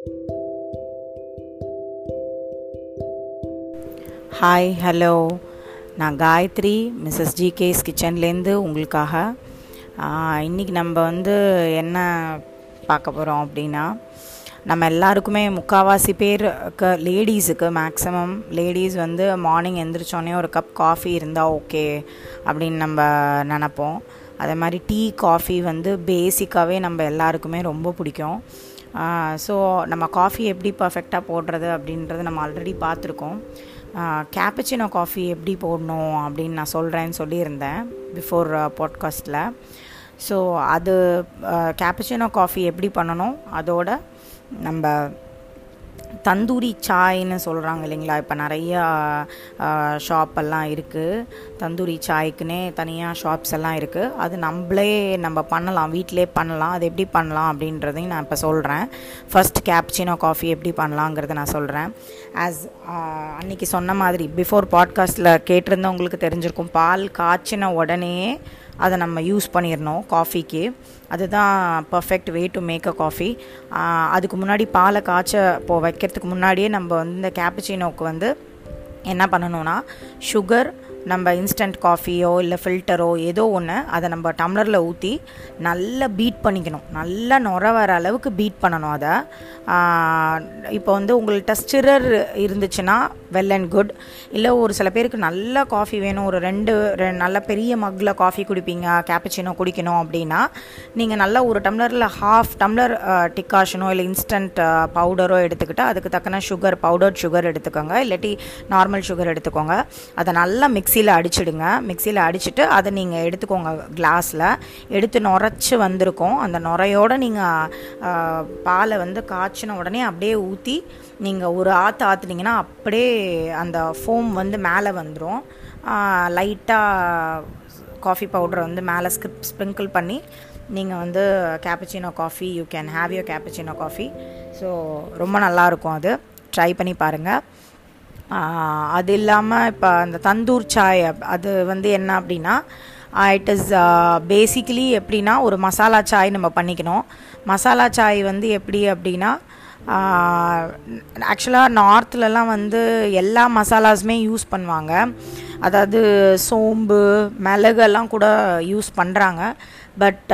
Hi hello நான் Gayathri Mrs GK's கிச்சன்லேருந்து உங்களுக்காக. இன்றைக்கி நம்ம வந்து என்ன பார்க்க போகிறோம் அப்படின்னா நம்ம எல்லாருக்குமே முக்கால்வாசி பேருக்கு லேடிஸுக்கு மேக்ஸிமம் லேடிஸ் வந்து மார்னிங் எந்திரிச்சோடனே ஒரு கப் காஃபி இருந்தால் ஓகே அப்படின்னு நம்ம நினப்போம். அதே மாதிரி டீ காஃபி வந்து பேசிக்காகவே நம்ம எல்லாருக்குமே ரொம்ப பிடிக்கும். ஸோ நம்ம காஃபி எப்படி பர்ஃபெக்டாக போடுறது அப்படின்றது நம்ம ஆல்ரெடி பார்த்துருக்கோம். கேப்பச்சினோ காஃபி எப்படி போடணும் அப்படின்னு நான் சொல்கிறேன்னு சொல்லியிருந்தேன் பிஃபோர் பாட்காஸ்ட்டில் ஸோ அது கேப்பச்சினோ காஃபி எப்படி பண்ணணும்? அதோட நம்ம தந்தூரி சாய்ன்னு சொல்கிறாங்க இல்லைங்களா? இப்போ நிறையா ஷாப்பெல்லாம் இருக்குது தந்தூரி சாய்க்குன்னே தனியாக ஷாப்ஸ் எல்லாம் இருக்குது அது நம்மளே நம்ம பண்ணலாம் வீட்டிலே பண்ணலாம். அது எப்படி பண்ணலாம் அப்படின்றதையும் நான் இப்போ சொல்கிறேன் ஃபஸ்ட் கேப்சினோ காஃபி எப்படி பண்ணலாங்கிறத நான் சொல்கிறேன் ஆஸ் அன்றைக்கி சொன்ன மாதிரி பிஃபோர் பாட்காஸ்ட்டில் கேட்டிருந்தவங்களுக்கு தெரிஞ்சிருக்கும் பால் காய்ச்சின உடனே அதை நம்ம யூஸ் பண்ணிடணும் காஃபிக்கு அதுதான் perfect way to make a coffee அதுக்கு முன்னாடி பாலை காய்ச்ச இப்போ வைக்கிறதுக்கு முன்னாடியே நம்ம வந்து இந்த கேப்பச்சினோக்கு வந்து என்ன பண்ணணும்னா சுகர் நம்ம இன்ஸ்டன்ட் காஃபியோ இல்லை ஃபில்டரோ ஏதோ ஒன்று அதை நம்ம டம்ளரில் ஊற்றி நல்லா பீட் பண்ணிக்கணும். நல்லா நுர வர அளவுக்கு பீட் பண்ணணும் அதை. இப்போ வந்து உங்கள்கிட்ட ஸ்டிரர் இருந்துச்சுன்னா வெல் அண்ட் குட் இல்லை ஒரு சில பேருக்கு நல்ல காஃபி வேணும் ஒரு ரெண்டு நல்ல பெரிய மக்கில் காஃபி குடிப்பீங்க கேப்பச்சினோ குடிக்கணும் அப்படின்னா நீங்கள் நல்லா ஒரு டம்ளரில் ஹாஃப் டம்ளர் டிக்காஷனோ இல்லை இன்ஸ்டன்ட் பவுடரோ எடுத்துக்கிட்டு அதுக்கு தக்கன சுகர் பவுடர் சுகர் எடுத்துக்கோங்க. இல்லாட்டி நார்மல் சுகர் எடுத்துக்கோங்க. அதை நல்லா மிக்ஸ் மிக்சியில் அடிச்சிடுங்க. மிக்சியில் அடிச்சுட்டு அதை நீங்கள் எடுத்துக்கோங்க கிளாஸில் எடுத்து நுரைச்சி வந்திருக்கும். அந்த நுரையோடு நீங்கள் பாலை வந்து காய்ச்சின உடனே அப்படியே ஊற்றி நீங்கள் ஒரு ஆற்று ஆற்றுனீங்கன்னா அப்படியே அந்த ஃபோம் வந்து மேலே வந்துடும் லைட்டாக காஃபி பவுடரை வந்து மேலே ஸ்கிப் ஸ்ப்ரிங்கிள் பண்ணி நீங்கள் வந்து cappuccino coffee you can have your cappuccino coffee so ரொம்ப நல்லாயிருக்கும் அது. ட்ரை பண்ணி பாருங்கள் அது இல்லாமல் இப்போ அந்த தந்தூர் சாய் அது வந்து என்ன அப்படின்னா இட் இஸ் பேசிக்கலி எப்படின்னா ஒரு மசாலா சாய் நம்ம பண்ணிக்கணும். மசாலா சாய் வந்து எப்படி அப்படின்னா ஆக்சுவலாக நார்த்லலாம் வந்து எல்லா மசாலாஸுமே யூஸ் பண்ணுவாங்க. அதாவது சோம்பு மிளகெல்லாம் கூட யூஸ் பண்ணுறாங்க பட்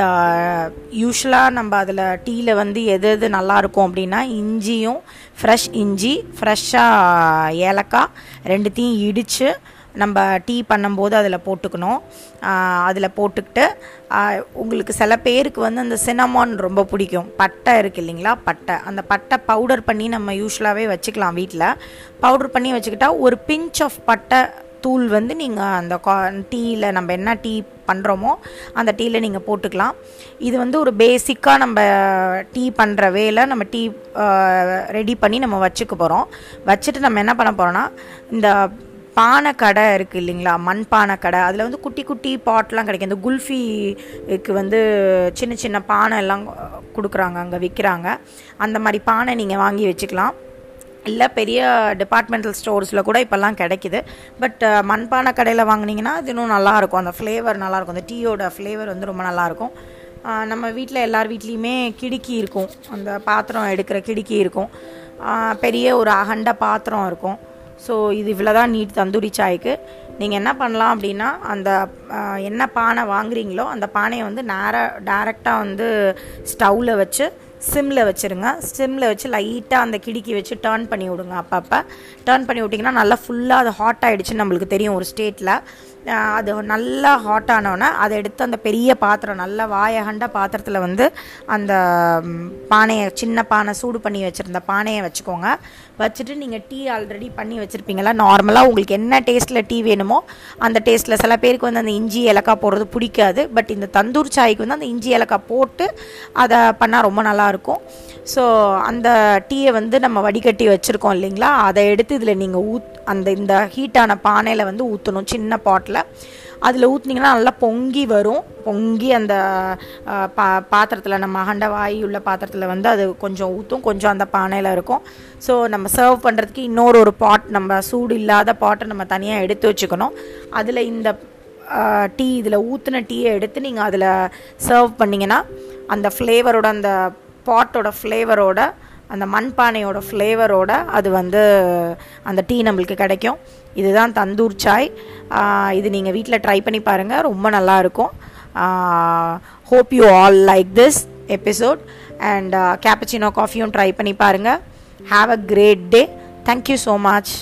யூஸ்வலாக uh, நம்ம அதில் டீயில் வந்து எது எது நல்லாயிருக்கும் அப்படின்னா இஞ்சியும் ஃப்ரெஷ் இஞ்சி ஃப்ரெஷ்ஷாக ஏலக்காய் ரெண்டுத்தையும் இடித்து நம்ம டீ பண்ணும்போது அதில் போட்டுக்கணும். அதில் போட்டுக்கிட்டு உங்களுக்கு சில பேருக்கு வந்து அந்த சினமான் ரொம்ப பிடிக்கும். பட்டை இருக்குது இல்லைங்களா? பட்டை. அந்த பட்டை பவுடர் பண்ணி நம்ம யூஸ்வலாகவே வச்சுக்கலாம் வீட்டில் பவுடர் பண்ணி வச்சுக்கிட்டா ஒரு பிஞ்ச் ஆஃப் பட்டை தூள் வந்து நீங்கள் அந்த கா டீயில் நம்ம என்ன டீ பண்ணுறோமோ அந்த டீயில் நீங்கள் போட்டுக்கலாம். இது வந்து ஒரு பேசிக்காக நம்ம டீ பண்ணுற வேலை நம்ம டீ ரெடி பண்ணி நம்ம வச்சுக்க போகிறோம் வச்சுட்டு நம்ம என்ன பண்ண போகிறோன்னா இந்த பானை கடை இருக்குது இல்லைங்களா மண் பானை கடை அதில் வந்து குட்டி குட்டி பாட்லாம் கிடைக்கும். இந்த குல்ஃபிக்கு வந்து சின்ன சின்ன பானை எல்லாம் கொடுக்குறாங்க அங்கே விற்கிறாங்க அந்த மாதிரி பானை நீங்கள் வாங்கி வச்சுக்கலாம். இல்லை பெரிய டிபார்ட்மெண்டல் ஸ்டோர்ஸில் கூட இப்போல்லாம் கிடைக்கிது. பட் மண்பானை கடையில் வாங்கினீங்கன்னா அது இன்னும் நல்லாயிருக்கும். அந்த ஃப்ளேவர் நல்லாயிருக்கும். அந்த டீயோட ஃப்ளேவர் வந்து ரொம்ப நல்லாயிருக்கும். நம்ம வீட்டில் எல்லார் வீட்லேயுமே கிடுக்கி இருக்கும். அந்த பாத்திரம் எடுக்கிற கிடுக்கி இருக்கும். பெரிய ஒரு அகண்ட பாத்திரம் இருக்கும். ஸோ இது இவ்வளோ தான் நீட் தந்தூரி சாய்க்கு. நீங்கள் என்ன பண்ணலாம் அப்படின்னா அந்த என்ன பானை வாங்குறீங்களோ அந்த பானையை வந்து நேராக டேரெக்டாக வந்து ஸ்டவ்வில் வச்சு சிம்மில் வச்சுருங்க. சிம்மில் வச்சு லைட்டாக அந்த கிடுக்கி வச்சு டேர்ன் பண்ணி விடுங்க அப்பப்போ. டேர்ன் பண்ணி விட்டிங்கன்னா நல்லா ஃபுல்லாக அது ஹாட் ஆகிடுச்சுன்னு நம்மளுக்கு தெரியும் ஒரு ஸ்டேட்டில் அது நல்லா ஹாட் ஆனோடனே அதை எடுத்து அந்த பெரிய பாத்திரம் நல்லா வாயகண்ட பாத்திரத்தில் வந்து அந்த பானையை சின்ன பானை சூடு பண்ணி வச்சுருந்த பானையை வச்சுக்கோங்க. வச்சுட்டு நீங்கள் டீ ஆல்ரெடி பண்ணி வச்சுருப்பீங்களா? நார்மலாக உங்களுக்கு என்ன டேஸ்ட்டில் டீ வேணுமோ அந்த டேஸ்ட்டில் சில பேருக்கு வந்து அந்த இஞ்சி ஏலக்காய் போடுறது பிடிக்காது. பட் இந்த தந்தூர் சாய்க்கு வந்து அந்த இஞ்சி ஏலக்காய் போட்டு அதை பண்ணால் ரொம்ப நல்லா நல்லாயிருக்கும். ஸோ அந்த டீயை வந்து நம்ம வடிகட்டி வச்சுருக்கோம் இல்லைங்களா? அதை எடுத்து இதில் நீங்கள் ஊத் அந்த இந்த ஹீட்டான பானையில் வந்து ஊற்றணும் சின்ன பாட்டில். அதில் ஊற்றுனீங்கன்னா நல்லா பொங்கி வரும். பொங்கி அந்த பா பாத்திரத்தில் நம்ம அகண்ட வாயு உள்ள பாத்திரத்தில் வந்து அது கொஞ்சம் ஊற்றும் கொஞ்சம் அந்த பானையில் இருக்கும். ஸோ நம்ம சர்வ் பண்ணுறதுக்கு இன்னொரு ஒரு பாட் நம்ம சூடு இல்லாத பாட்டை நம்ம தனியாக எடுத்து வச்சுக்கணும். அதில் இந்த டீ இதில் ஊற்றின டீயை எடுத்து நீங்கள் அதில் சர்வ் பண்ணிங்கன்னா அந்த ஃப்ளேவரோட அந்த பாட்டோட ஃப்ளேவரோட அந்த மண்பானையோட ஃப்ளேவரோட அது வந்து அந்த டீ நம்மளுக்கு கிடைக்கும். இதுதான் தந்தூர் சாய். இது நீங்கள் வீட்டில் ட்ரை பண்ணி பாருங்கள் ரொம்ப நல்லாயிருக்கும் hope you all like this episode and cappuccino காஃபியும் try பண்ணி பாருங்கள் have a great day thank you so much